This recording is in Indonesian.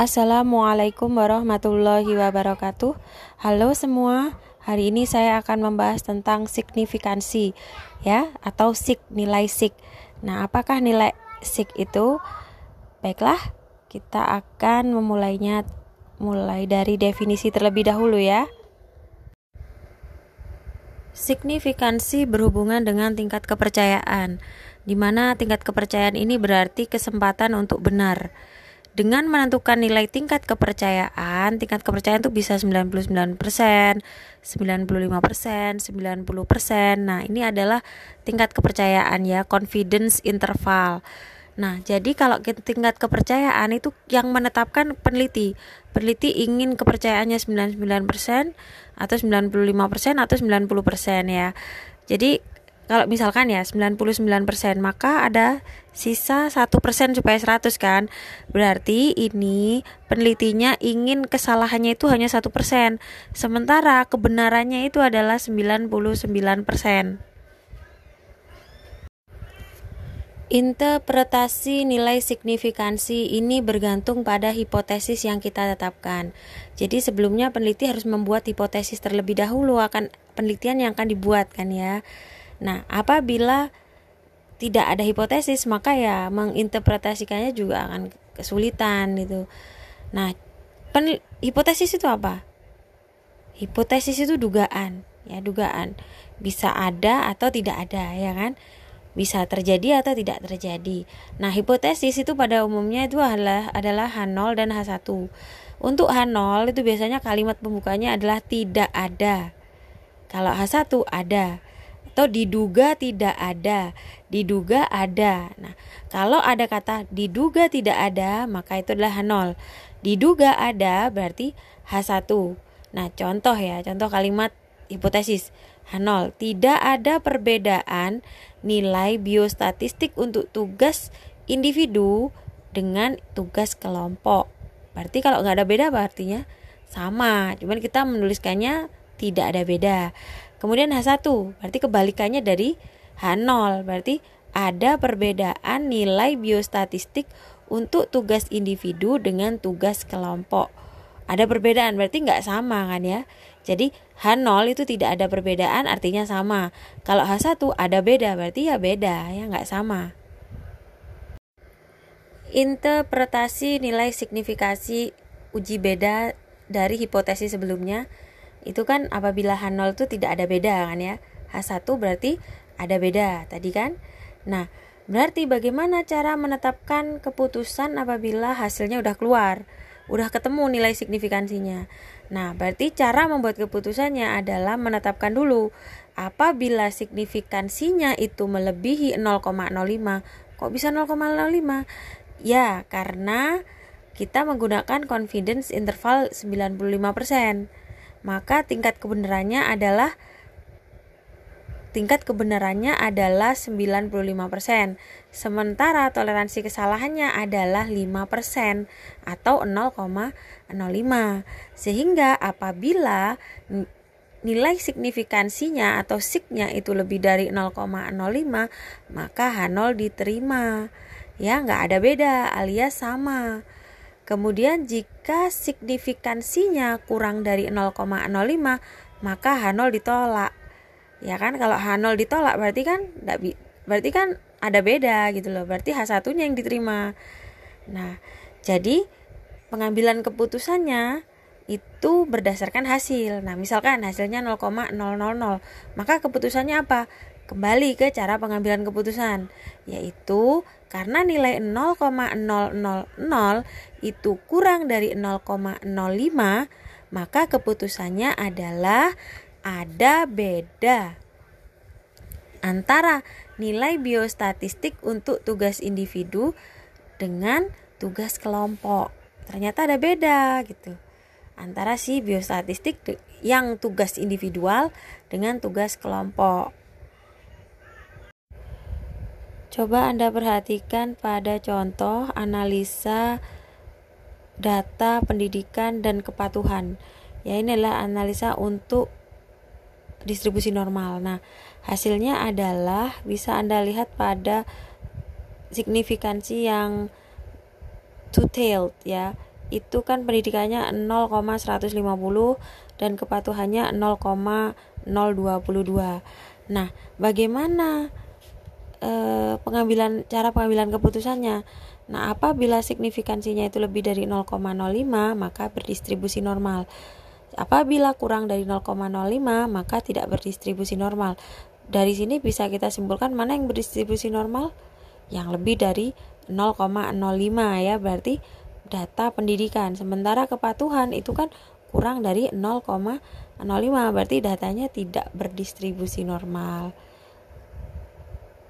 Assalamualaikum warahmatullahi wabarakatuh. Halo semua. Hari ini saya akan membahas tentang signifikansi ya atau sik nilai sik. Nah, apakah nilai sik itu? Baiklah, kita akan memulainya mulai dari definisi terlebih dahulu ya. Signifikansi berhubungan dengan tingkat kepercayaan, di mana tingkat kepercayaan ini berarti kesempatan untuk benar dengan menentukan nilai tingkat kepercayaan, tingkat kepercayaan itu bisa 99%, 95%, 90%. Nah, ini adalah tingkat kepercayaan ya, confidence interval. Nah, jadi kalau tingkat kepercayaan itu yang menetapkan peneliti. Peneliti ingin kepercayaannya 99% atau 95% atau 90% ya. Jadi kalau misalkan ya 99% maka ada sisa 1% supaya 100 kan berarti ini penelitinya ingin kesalahannya itu hanya 1% sementara kebenarannya itu adalah 99% Interpretasi nilai signifikansi ini bergantung pada hipotesis yang kita tetapkan. Jadi sebelumnya peneliti harus membuat hipotesis terlebih dahulu akan penelitian yang akan dibuat kan ya. Nah, apabila tidak ada hipotesis, maka ya menginterpretasikannya juga akan kesulitan itu. Nah, pen, hipotesis itu apa? Hipotesis itu dugaan, ya dugaan. Bisa ada atau tidak ada, ya kan? Bisa terjadi atau tidak terjadi. Nah, hipotesis itu pada umumnya itu adalah adalah H0 dan H1. Untuk H0 itu biasanya kalimat pembukanya adalah tidak ada. Kalau H1 ada atau diduga tidak ada, diduga ada. Nah, kalau ada kata diduga tidak ada, maka itu adalah H0. Diduga ada berarti H1. Nah, contoh ya, contoh kalimat hipotesis H0. Tidak ada perbedaan nilai biostatistik untuk tugas individu dengan tugas kelompok. Berarti kalau nggak ada beda artinya? Sama, cuman kita menuliskannya tidak ada beda. Kemudian H1 berarti kebalikannya dari H0 berarti ada perbedaan nilai biostatistik untuk tugas individu dengan tugas kelompok. Ada perbedaan berarti nggak sama kan ya. Jadi H0 itu tidak ada perbedaan artinya sama. Kalau H1 ada beda berarti ya beda ya nggak sama. Interpretasi nilai signifikasi uji beda dari hipotesis sebelumnya itu kan apabila H0 itu tidak ada beda kan ya? H1 berarti ada beda tadi kan? Nah berarti bagaimana cara menetapkan keputusan apabila hasilnya udah keluar? Udah ketemu nilai signifikansinya. Nah berarti cara membuat keputusannya adalah menetapkan dulu apabila signifikansinya itu melebihi 0,05 kok bisa 0,05 ya karena kita menggunakan confidence interval 95% maka tingkat kebenarannya adalah tingkat kebenarannya adalah 95%. Sementara toleransi kesalahannya adalah 5% atau 0,05. Sehingga apabila nilai signifikansinya atau signya itu lebih dari 0,05, maka H0 diterima. Ya, nggak ada beda alias sama. Kemudian jika signifikansinya kurang dari 0,05 maka H0 ditolak. Ya kan kalau H0 ditolak berarti kan enggak berarti kan ada beda gitu loh. Berarti H1-nya yang diterima. Nah, jadi pengambilan keputusannya itu berdasarkan hasil. Nah, misalkan hasilnya 0,000, maka keputusannya apa? Kembali ke cara pengambilan keputusan, yaitu karena nilai 0,000 itu kurang dari 0,05, maka keputusannya adalah ada beda antara nilai biostatistik untuk tugas individu dengan tugas kelompok. Ternyata ada beda gitu. Antara si biostatistik yang tugas individual dengan tugas kelompok. Coba Anda perhatikan pada contoh analisa data pendidikan dan kepatuhan. Ya, ini adalah analisa untuk distribusi normal. Nah, hasilnya adalah bisa Anda lihat pada signifikansi yang two-tailed ya. itu kan pendidikannya 0,150 dan kepatuhannya 0,022. Nah, bagaimana eh, pengambilan cara pengambilan keputusannya? Nah, apabila signifikansinya itu lebih dari 0,05, maka berdistribusi normal. Apabila kurang dari 0,05, maka tidak berdistribusi normal. Dari sini bisa kita simpulkan mana yang berdistribusi normal? Yang lebih dari 0,05 ya, berarti data pendidikan. Sementara kepatuhan itu kan kurang dari 0,05, berarti datanya tidak berdistribusi normal.